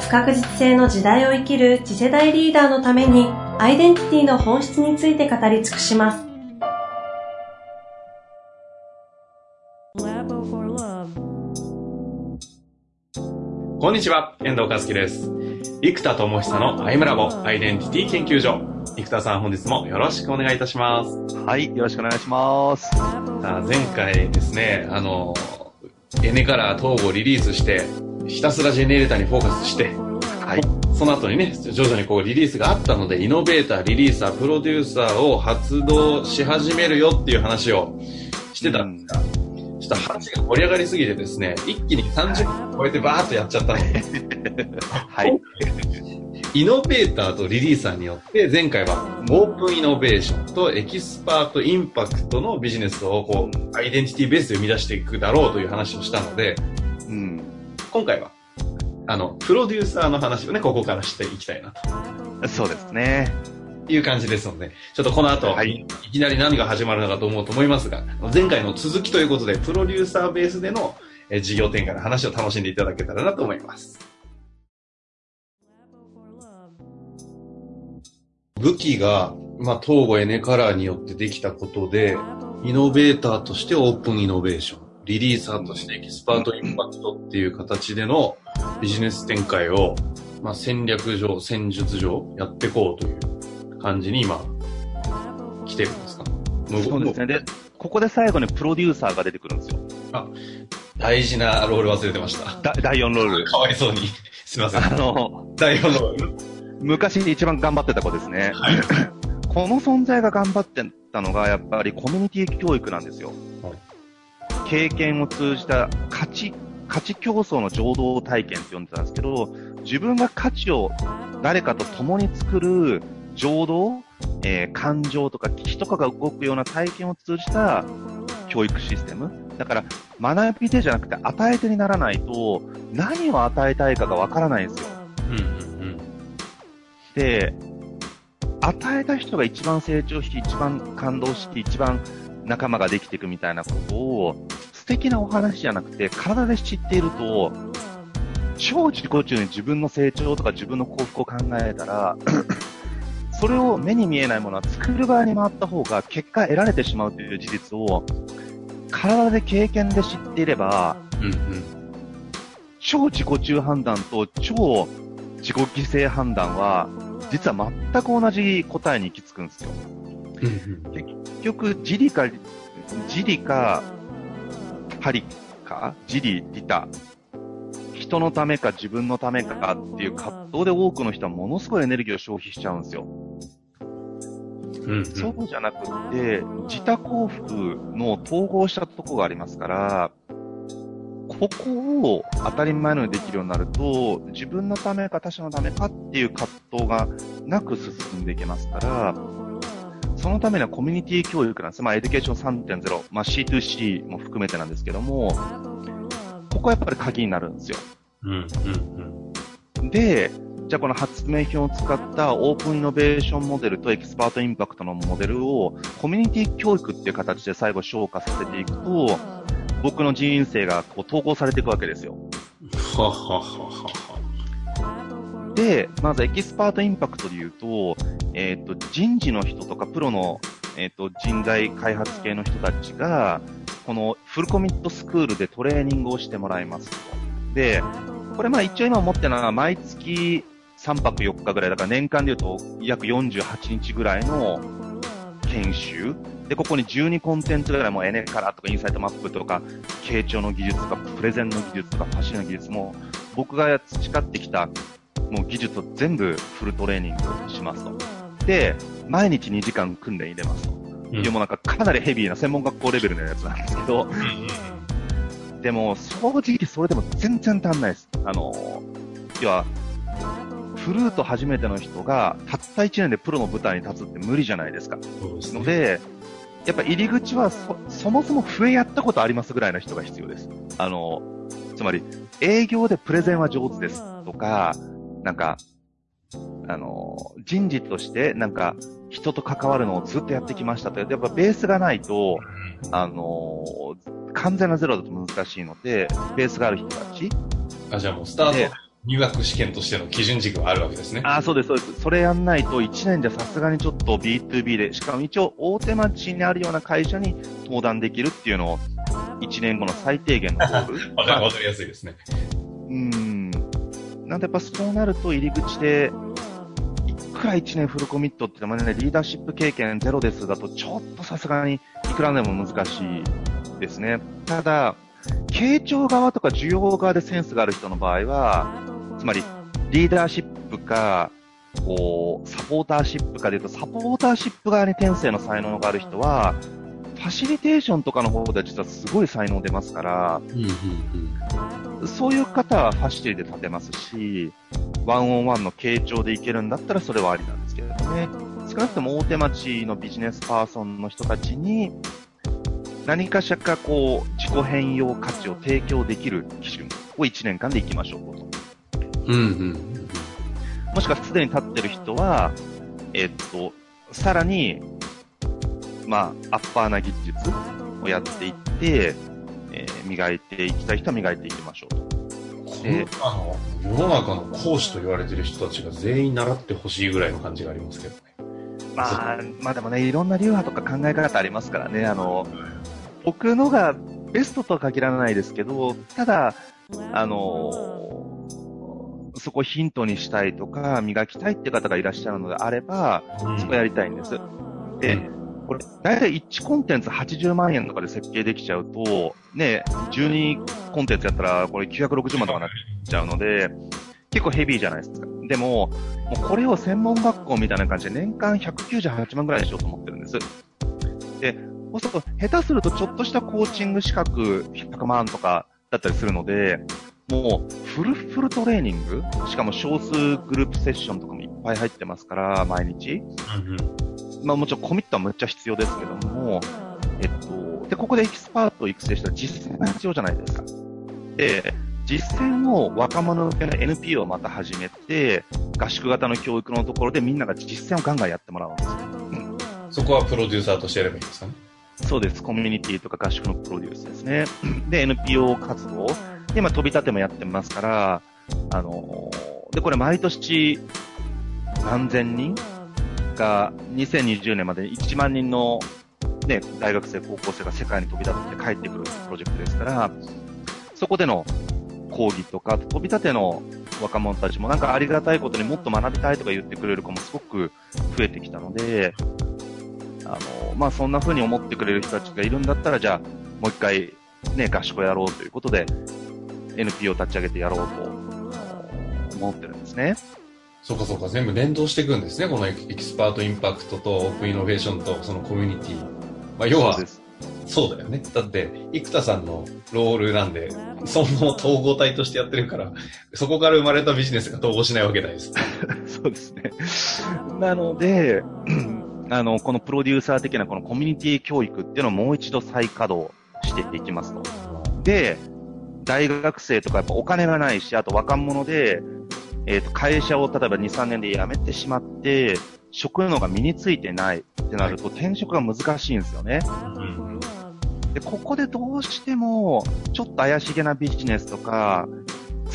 不確実性の時代を生きる次世代リーダーのためにアイデンティティの本質について語り尽くします。こんにちは、遠藤和樹です。生田智久のアイムラボアイデンティティ研究所。生田さん本日もよろしくお願いいたします。はい、よろしくお願いします。前回ですね、あの、エネカラー統合リリースして、ひたすらジェネレーターにフォーカスして、はい。その後にね、徐々にこうリリースがあったので、イノベーター、リリーサー、プロデューサーを発動し始めるよっていう話をしてたんですが、ちょっと話が盛り上がりすぎてですね、一気に30分超えてバーっとやっちゃったんで、はい。イノベーターとリリーサーによって、前回はオープンイノベーションとエキスパートインパクトのビジネスをこう、アイデンティティベースで生み出していくだろうという話をしたので、うん。今回は、あの、プロデューサーの話をね、ここからしていきたいなと。そうですね。いう感じですので、ちょっとこの後、はい、いきなり何が始まるのかと思うと思いますが、前回の続きということで、プロデューサーベースでの事業展開の話を楽しんでいただけたらなと思います。武器が、まあ、統合エネカラーによってできたことで、イノベーターとしてオープンイノベーション。リリーサーとしてエキスパートインパクトっていう形でのビジネス展開を、まあ、戦略上、戦術上やっていこうという感じに今、来てるんですか？そうですね。で、ここで最後にプロデューサーが出てくるんですよ。あ、大事なロール忘れてました。第4ロール。かわいそうに。すいません。あの、第4ロール。昔一番頑張ってた子ですね。はい、この存在が頑張ってたのが、やっぱりコミュニティ教育なんですよ。はい経験を通じた価値、価値競争の情動体験って呼んでたんですけど、自分が価値を誰かと共に作る情動、えー、感情とか気とかが動くような体験を通じた教育システム。だから、学び手じゃなくて与え手にならないと、何を与えたいかがわからないんですよ。うんうんうん、で、与えた人が一番成長して、一番感動して、一番仲間ができていくみたいなことを、素敵なお話じゃなくて、体で知っていると、超自己中に自分の成長とか自分の幸福を考えたら、それを目に見えないものは作る側に回った方が結果得られてしまうという事実を、体で経験で知っていれば、うんうん、超自己中判断と超自己犠牲判断は、実は全く同じ答えに行き着くんですよ。結局、自利か、自利か、パリか、自利、利他。人のためか自分のためかっていう葛藤で多くの人はものすごいエネルギーを消費しちゃうんですよ。うん、うん、そうじゃなくて、自他幸福の統合したとこがありますから、ここを当たり前のようにできるようになると、自分のためか他者のためかっていう葛藤がなく進んでいけますから、そのためにはコミュニティ教育なんです。まあ、エデュケーション3.0、まあ、C2C も含めてなんですけども、ここはやっぱり鍵になるんですよ。うん、うん、うん。で、じゃあこの発明品を使ったオープンイノベーションモデルとエキスパートインパクトのモデルをコミュニティ教育っていう形で最後昇華させていくと、僕の人生がこう統合されていくわけですよ。はははは。で、まずエキスパートインパクトで言うと、えっ、ー、と、人事の人とかプロの、えっ、ー、と、人材開発系の人たちが、このフルコミットスクールでトレーニングをしてもらいますと。で、これまあ一応今思ってるのは毎月3泊4日ぐらい、だから年間で言うと約48日ぐらいの研修。で、ここに12コンテンツぐらいもエネカラーとかインサイトマップとか、傾聴の技術とか、プレゼンの技術とか、ファシリの技術も、僕が培ってきたもう技術を全部フルトレーニングしますと。で、毎日2時間訓練入れますと。うん、いうもなんかかなりヘビーな専門学校レベルのやつなんですけど、でも正直それでも全然足んないです。あの、要は、フルート初めての人が、たった1年でプロの舞台に立つって無理じゃないですか。すねので、やっぱ入り口はそ、そもそも笛やったことありますぐらいの人が必要です。あの、つまり、営業でプレゼンは上手ですとか、なんか、あの、人事として、なんか、人と関わるのをずっとやってきましたと。やっぱベースがないと、あの、完全なゼロだと難しいので、ベースがある人たち。あ、じゃあもうスターでト、入学試験としての基準軸があるわけですね。あ、そうです、そうです。それやんないと1年じゃさすがにちょっと B2B で、しかも一応大手町にあるような会社に登壇できるっていうのを、1年後の最低限のゴール。わかりやすいですね。うん。なんでやっぱそうなると入り口で、いくら1年フルコミットって言ってもね、リーダーシップ経験ゼロですだと、ちょっとさすがにいくらでも難しいですね。ただ、傾聴側とか需要側でセンスがある人の場合は、つまり、リーダーシップか、こう、サポーターシップかで言うと、サポーターシップ側に天性の才能がある人は、ファシリテーションとかの方では実はすごい才能出ますから、そういう方はファシリで立てますし、ワンオンワンの傾聴でいけるんだったらそれはありなんですけれどね。少なくとも大手町のビジネスパーソンの人たちに、何かしらかこう、自己変容価値を提供できる基準を1年間でいきましょうと。うん。うんうんもしくはすでに立ってる人は、えっと、さらに、まあ、アッパーな技術をやっていって、えー磨いていきたい人は磨いていきましょうと。あの世の中の講師と言われてる人たちが全員習ってほしいぐらいの感じがありますけどね。まあ、まあでもね、いろんな流派とか考え方ありますからね、あの、僕のがベストとは限らないですけど、ただ、あの、そこをヒントにしたいとか、磨きたいって方がいらっしゃるのであれば、そこやりたいんです。で、これ、だいたい1コンテンツ80万円とかで設計できちゃうと、ね、12コンテンツやったら、これ960万とかになっちゃうので、結構ヘビーじゃないですか。でも、もうこれを専門学校みたいな感じで年間198万ぐらいにしようと思ってるんです。で、そうすると、下手するとちょっとしたコーチング資格100万とかだったりするので、もうフルフルトレーニング？しかも少数グループセッションとかもいっぱい入ってますから、毎日。まあもちろんコミットはむっちゃ必要ですけども、えっと、で、ここでエキスパートを育成したら実践が必要じゃないですか。で、実践を若者向けの NPO をまた始めて、合宿型の教育のところでみんなが実践をガンガンやってもらうんですよ。そこはプロデューサーとしてやればいいんですかね？そうです。コミュニティとか合宿のプロデュースですね。で、NPO 活動。で、今飛び立てもやってますから、あのーで、これ毎年何千人が2020年までに1万人のね、大学生、高校生が世界に飛び立って帰ってくるプロジェクトですから、そこでの講義とか、飛び立ての若者たちもなんかありがたいことにもっと学びたいとか言ってくれる子もすごく増えてきたので、あの、まあ、そんな風に思ってくれる人たちがいるんだったら、じゃあ、もう一回、ね、合宿をやろうということで、NPO を立ち上げてやろうと思ってるんですね。そうかそうか、全部連動していくんですね。このエキスパートインパクトとオープンイノベーションとそのコミュニティ。まあ、要はそう、だよね。だって、生田さんのロールなんで、その統合体としてやってるから、そこから生まれたビジネスが統合しないわけないです。そうですね。なので、あの、このプロデューサー的なこのコミュニティ教育っていうのをもう一度再稼働していきますと。で、大学生とかやっぱお金がないし、あと若者で、えっ、と、会社を例えば2、3年で辞めてしまって、職能が身についてないってなると転職が難しいんですよね。うん。で、ここでどうしても、ちょっと怪しげなビジネスとか、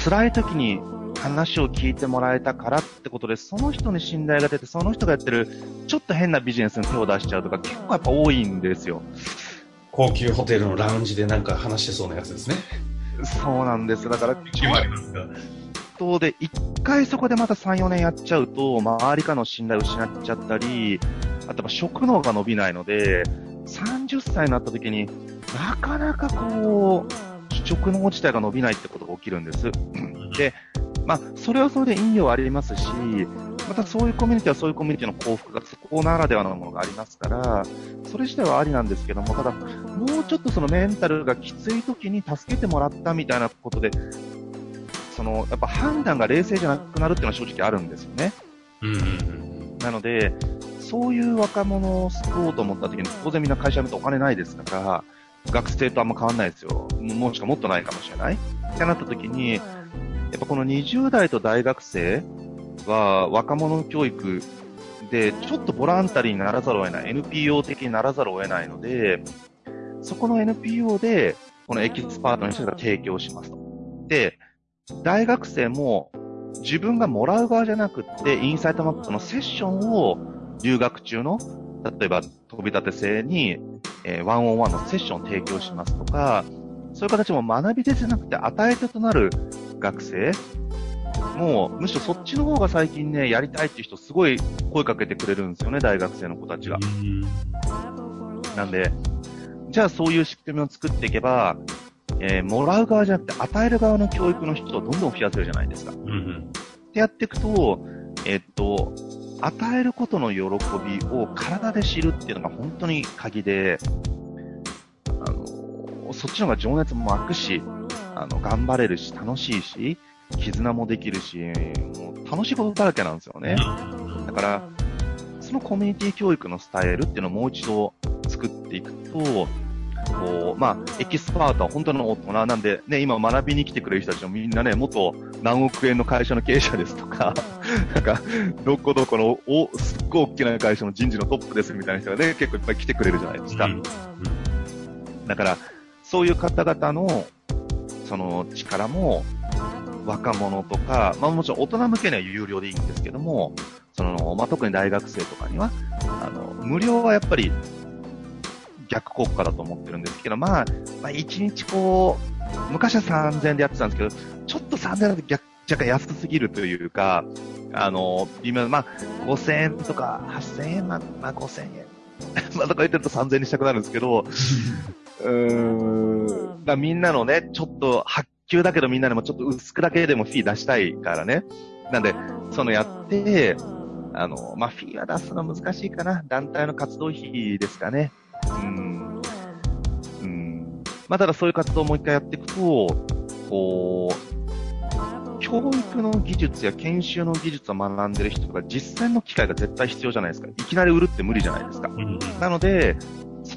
辛い時に話を聞いてもらえたからってことで、その人に信頼が出て、その人がやってる、ちょっと変なビジネスに手を出しちゃうとか、結構やっぱ多いんですよ。高級ホテルのラウンジでなんか話してそうなやつですね。そうなんです。だから、決まりますが。そうで、一回そこでまた3、4年やっちゃうと、周りからの信頼を失っちゃったり、あとは職能が伸びないので、30歳になった時になかなかこう、職能自体が伸びないってことが起きるんです。で、まあ、それはそれで意味はありますし、またそういうコミュニティはそういうコミュニティの幸福がそこならではのものがありますから、それ自体はありなんですけども、ただ、もうちょっとそのメンタルがきつい時に助けてもらったみたいなことで、その、やっぱ判断が冷静じゃなくなるっていうのは正直あるんですよね。うんうんなので、そういう若者を救おうと思った時に、当然みんな会社辞めてお金ないですから、学生とあんま変わんないですよ。もうしかもっとないかもしれない。ってなった時に、やっぱこの20代と大学生は若者教育で、ちょっとボランタリーにならざるを得ない、NPO 的にならざるを得ないので、そこの NPO で、このエキスパートの人が提供しますと。で、大学生も自分がもらう側じゃなくって、インサイトマップのセッションを留学中の、例えば飛び立て生に、えーワンオンワンのセッションを提供しますとか、そういう形も学び手じゃなくて与え手となる学生もう、むしろそっちの方が最近ね、やりたいっていう人すごい声かけてくれるんですよね、大学生の子たちが。うん。なんで、じゃあそういう仕組みを作っていけば、えーもらう側じゃなくて与える側の教育の人をどんどん増やせるじゃないですか。っうんうん。てやっていくと、えっと、与えることの喜びを体で知るっていうのが本当に鍵で、あの、そっちの方が情熱も湧くし、あの、頑張れるし、楽しいし、絆もできるし、もう楽しいことだらけなんですよね。だから、そのコミュニティ教育のスタイルっていうのをもう一度作っていくと、こう、まあ、エキスパートは本当の大人なんで、ね、今学びに来てくれる人たちもみんなね、元何億円の会社の経営者ですとか、なんか、どこどこの、お、すっごい大きな会社の人事のトップですみたいな人がね、結構いっぱい来てくれるじゃないですか。うんだから、そういう方々の、その力も、若者とか、まあもちろん大人向けには有料でいいんですけども、その、まあ特に大学生とかには、あの、無料はやっぱり逆効果だと思ってるんですけど、まあ、まあ一日こう、昔は3000円でやってたんですけど、ちょっと3000円だと逆若干安すぎるというか、あの、微妙な、まあ、5000円とか8000円、まあ、まあ5000円。まあ、とか言ってると3000円にしたくなるんですけど、うーん、まあみんなのね、ちょっと発給だけどみんなでもちょっと薄くだけでもフィー出したいからね。なんで、そのやって、あの、まあフィーは出すの難しいかな。団体の活動費ですかね。うん。うん。まあただそういう活動をもう一回やっていくと、こう、教育の技術や研修の技術を学んでる人が実践の機会が絶対必要じゃないですか。いきなり売るって無理じゃないですか。うんなので、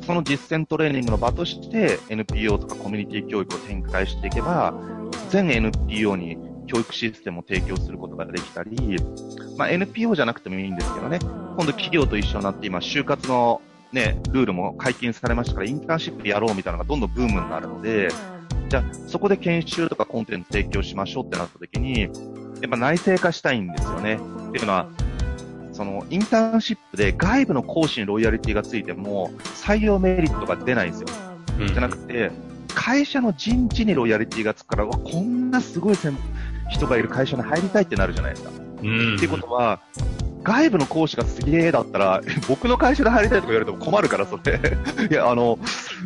その実践トレーニングの場として NPO とかコミュニティ教育を展開していけば、全 NPO に教育システムを提供することができたり、まあ、NPO じゃなくてもいいんですけどね、今度企業と一緒になって今、就活のね、ルールも解禁されましたから、インターンシップやろうみたいなのがどんどんブームになるので、じゃあ、そこで研修とかコンテンツ提供しましょうってなった時に、やっぱ内製化したいんですよね。っていうのは、その、インターンシップで外部の講師にロイヤリティがついても、採用メリットが出ないんですよ。うんじゃなくて、会社の人事にロイヤリティがつくから、こんなすごい先人がいる会社に入りたいってなるじゃないですか。うん。っていうことは、外部の講師がすげえだったら、僕の会社で入りたいとか言われても困るから、それ。いや、あの、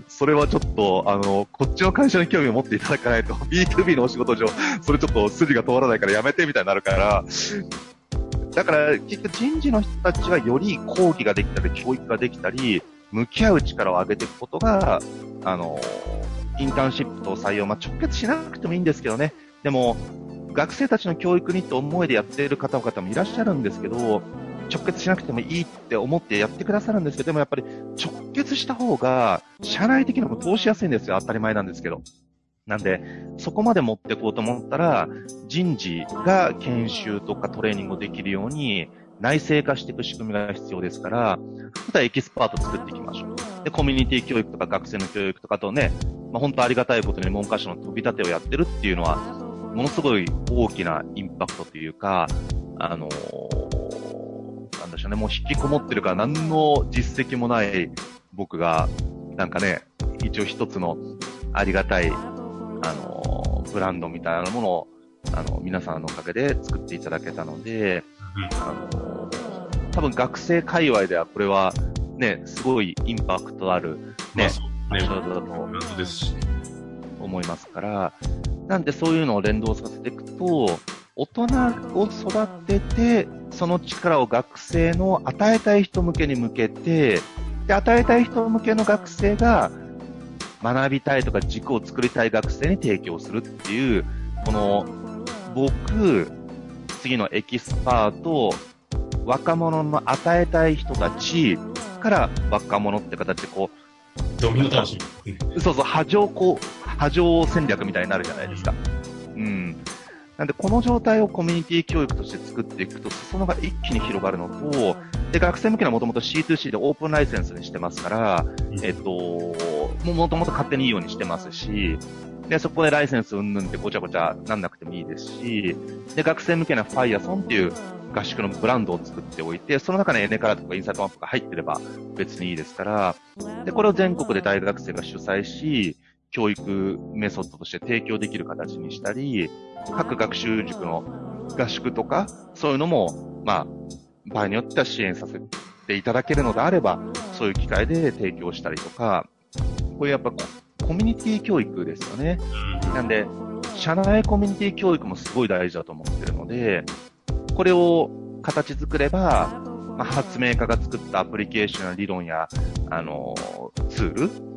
それはちょっと、あの、こっちの会社に興味を持っていただかないと、B2B のお仕事上、それちょっと筋が通らないからやめてみたいになるから、だから、結局人事の人たちがより講義ができたり、教育ができたり、向き合う力を上げていくことが、あの、インターンシップと採用、まあ、直結しなくてもいいんですけどね。でも、学生たちの教育にって思いでやっている方々もいらっしゃるんですけど、直結しなくてもいいって思ってやってくださるんですけど、でもやっぱり直結した方が、社内的にも通しやすいんですよ。当たり前なんですけど。なんで、そこまで持っていこうと思ったら、人事が研修とかトレーニングをできるように、内製化していく仕組みが必要ですから、またエキスパート作っていきましょう。で、コミュニティ教育とか学生の教育とかとね、まあ、本当ありがたいことに文科省の飛び立てをやってるっていうのは、ものすごい大きなインパクトというか、あのーなんでしょうね、もう引きこもってるから何の実績もない僕が、なんかね、一応一つのありがたい、あのーブランドみたいなものを、あの、皆さんのおかげで作っていただけたので、あのー多分学生界隈ではこれは、ね、すごいインパクトある、ねまあ、そうね。だと。思いますから、なんでそういうのを連動させていくと、大人を育てて、その力を学生の与えたい人向けに向けて、で、与えたい人向けの学生が学びたいとか軸を作りたい学生に提供するっていう、この僕、次のエキスパート、若者の与えたい人たちから若者って形でこう、ドミノ倒し。そうそう、波状こう、波状戦略みたいになるじゃないですか。うん。なんで、この状態をコミュニティ教育として作っていくと、裾野が一気に広がるのと、で、学生向けはもともと C2C でオープンライセンスにしてますから、えっと、もともと勝手にいいようにしてますし、で、そこでライセンスうんぬんってごちゃごちゃなんなくてもいいですし、で、学生向けな Fireson っていう合宿のブランドを作っておいて、その中にエネカラとかインサイトマップが入ってれば別にいいですから、で、これを全国で大学生が主催し、教育メソッドとして提供できる形にしたり、各学習塾の合宿とか、そういうのも、まあ、場合によっては支援させていただけるのであれば、そういう機会で提供したりとか、これやっぱコミュニティ教育ですよね。なんで、社内コミュニティ教育もすごい大事だと思ってるので、これを形作れば、まあ、発明家が作ったアプリケーションや理論や、あの、ツール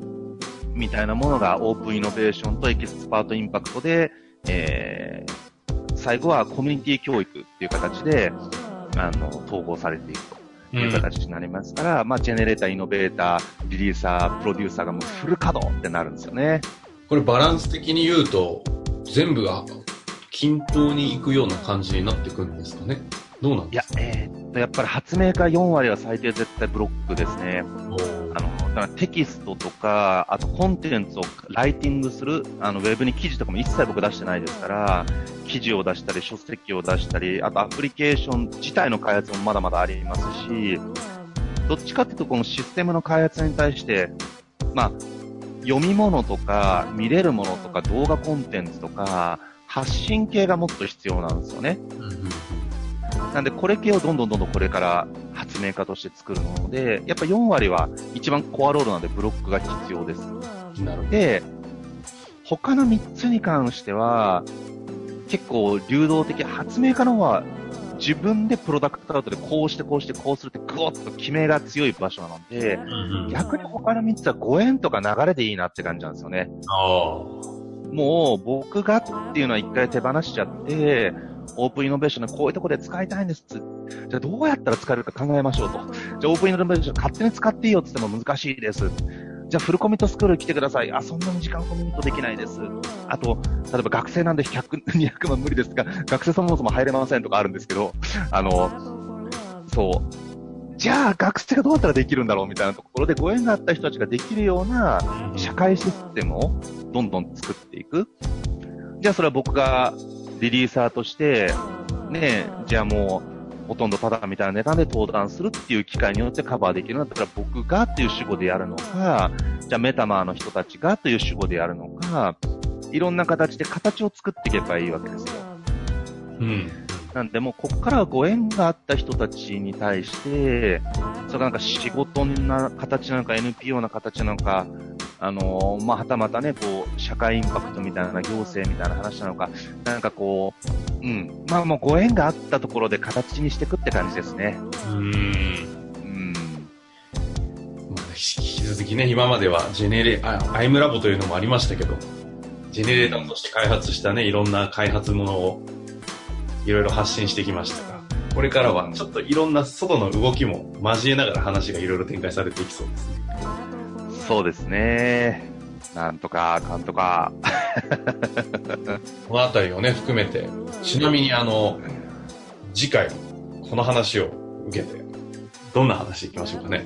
みたいなものがオープンイノベーションとエキスパートインパクトで、えー、最後はコミュニティ教育っていう形で、あの、統合されていくと。いう形になりますから、うん、まあ、ジェネレーター、イノベーター、リリーサー、プロデューサーがもうフル稼働ってなるんですよね。これバランス的に言うと、全部が均等にいくような感じになっていくんですかね。どうなんですか？いや、えー、っと、やっぱり発明家4割は最低絶対ブロックですね。あの、だからテキストとか、あとコンテンツをライティングする、あの、ウェブに記事とかも一切僕出してないですから、記事を出したり、書籍を出したり、あとアプリケーション自体の開発もまだまだありますし、どっちかっていうとこのシステムの開発に対して、まあ、読み物とか、見れるものとか、動画コンテンツとか、発信系がもっと必要なんですよね。なんで、これ系をどんどんどんどんこれから発明家として作るので、やっぱ4割は一番コアロールなんでブロックが必要です。なので、他の3つに関しては、結構流動的、発明家の方は自分でプロダクトアウトでこうしてこうしてこうするってぐわっと決めが強い場所なので、うんうん、逆に他の3つはご縁とか流れでいいなって感じなんですよね。もう僕がっていうのは一回手放しちゃって、オープンイノベーションでこういうところで使いたいんですじゃあどうやったら使えるか考えましょうと。じゃあオープンイノベーション勝手に使っていいよって言っても難しいです。じゃあフルコミットスクール来てください。あ、そんなに時間コミットできないです。あと、例えば学生なんで100、200万無理ですが、学生そもそも入れませんとかあるんですけど、あの、そう。じゃあ学生がどうやったらできるんだろうみたいなところでご縁があった人たちができるような社会システムをどんどん作っていく。じゃあそれは僕がリリーサーとして、ね、じゃあもう、ほとんどただみたいな値段で登壇するっていう機会によってカバーできるんだったら僕がっていう主語でやるのか、じゃあメタマーの人たちがという主語でやるのか、いろんな形で形を作っていけばいいわけですよ。うん。なんでもうここからはご縁があった人たちに対して、それがなんか仕事な形なのか NPO な形なのか、あの、まあ、はたまたね、こう、社会インパクトみたいな、行政みたいな話なのか、なんかこう、うん、まあもうご縁があったところで形にしていくって感じですね。うん。うん。まあ、引き続きね、今まではジェネレ、あ、アイムラボというのもありましたけど、ジェネレーターとして開発したね、いろんな開発ものを、いろいろ発信してきましたが、これからはちょっといろんな外の動きも交えながら話がいろいろ展開されていきそうですね。そうですね。なんとか、かんとか。このあたりをね、含めて、ちなみにあの、次回、この話を受けて、どんな話いきましょうかね。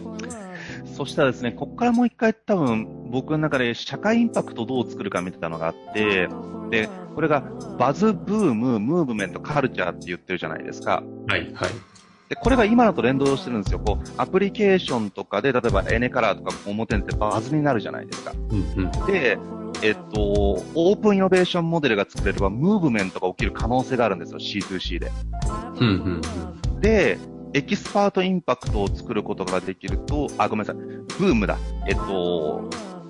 そしたらですね、ここからもう一回多分僕の中で社会インパクトどう作るかみたいなのがあって、で、これがバズ、ブーム、ムーブメント、カルチャーって言ってるじゃないですか。はい、はい。で、これが今のと連動してるんですよ。こう、アプリケーションとかで、例えばエネカラーとか表ってバズになるじゃないですか。うんうん、で、えっと、オープンイノベーションモデルが作れれば、ムーブメントが起きる可能性があるんですよ、C2C で。うんうんうん、で、エキスパートインパクトを作ることができると、あ、ごめんなさい、ブームだ。えっと、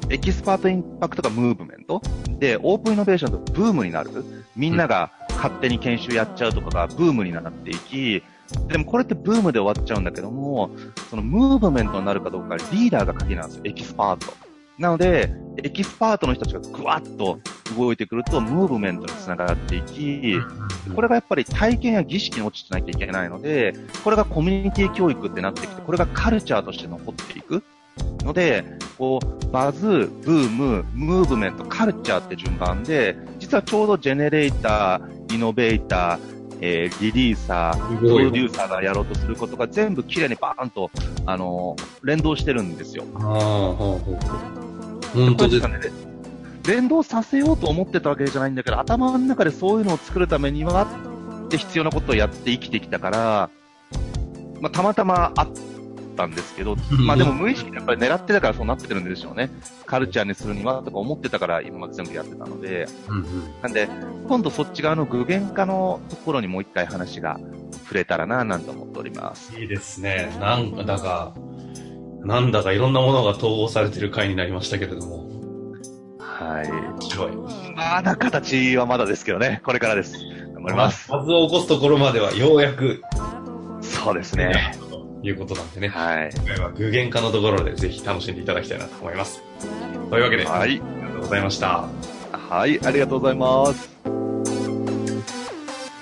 エキスパートインパクトがムーブメントで、オープンイノベーションとブームになる。みんなが勝手に研修やっちゃうとかがブームになっていき、でもこれってブームで終わっちゃうんだけども、そのムーブメントになるかどうかリーダーが鍵なんですよ、エキスパート。なので、エキスパートの人たちがぐわっと動いてくると、ムーブメントにつながっていき、これがやっぱり体験や儀式に落ちてなきゃいけないので、これがコミュニティ教育ってなってきて、これがカルチャーとして残っていく。ので、こう、バズ、ブーム、ムーブメント、カルチャーって順番で、実はちょうどジェネレーター、イノベーター、えー、リリーサー、プロデューサーがやろうとすることが全部綺麗にバーンと、あのー、連動してるんですよ。ああ、ほうほう本当ですかね。連動させようと思ってたわけじゃないんだけど、頭の中でそういうのを作るためには、って必要なことをやって生きてきたから、まあ、たまたまあったんですけど、まあでも無意識にやっぱり狙ってたからそうなってるんでしょうね。カルチャーにするにはとか思ってたから今まで全部やってたので、なんで、今度そっち側の具現化のところにもう一回話が触れたらな、なんて思っております。いいですね。なんだか、なんだかいろんなものが統合されてる回になりましたけれども。はい。面白い。まだ形はまだですけどね、これからです。頑張ります。まずを起こすところまではようやく。そうですね。いうことなんでね。はい。今回は具現化のところでぜひ楽しんでいただきたいなと思います。というわけで、はい。ありがとうございました。はい、ありがとうございます。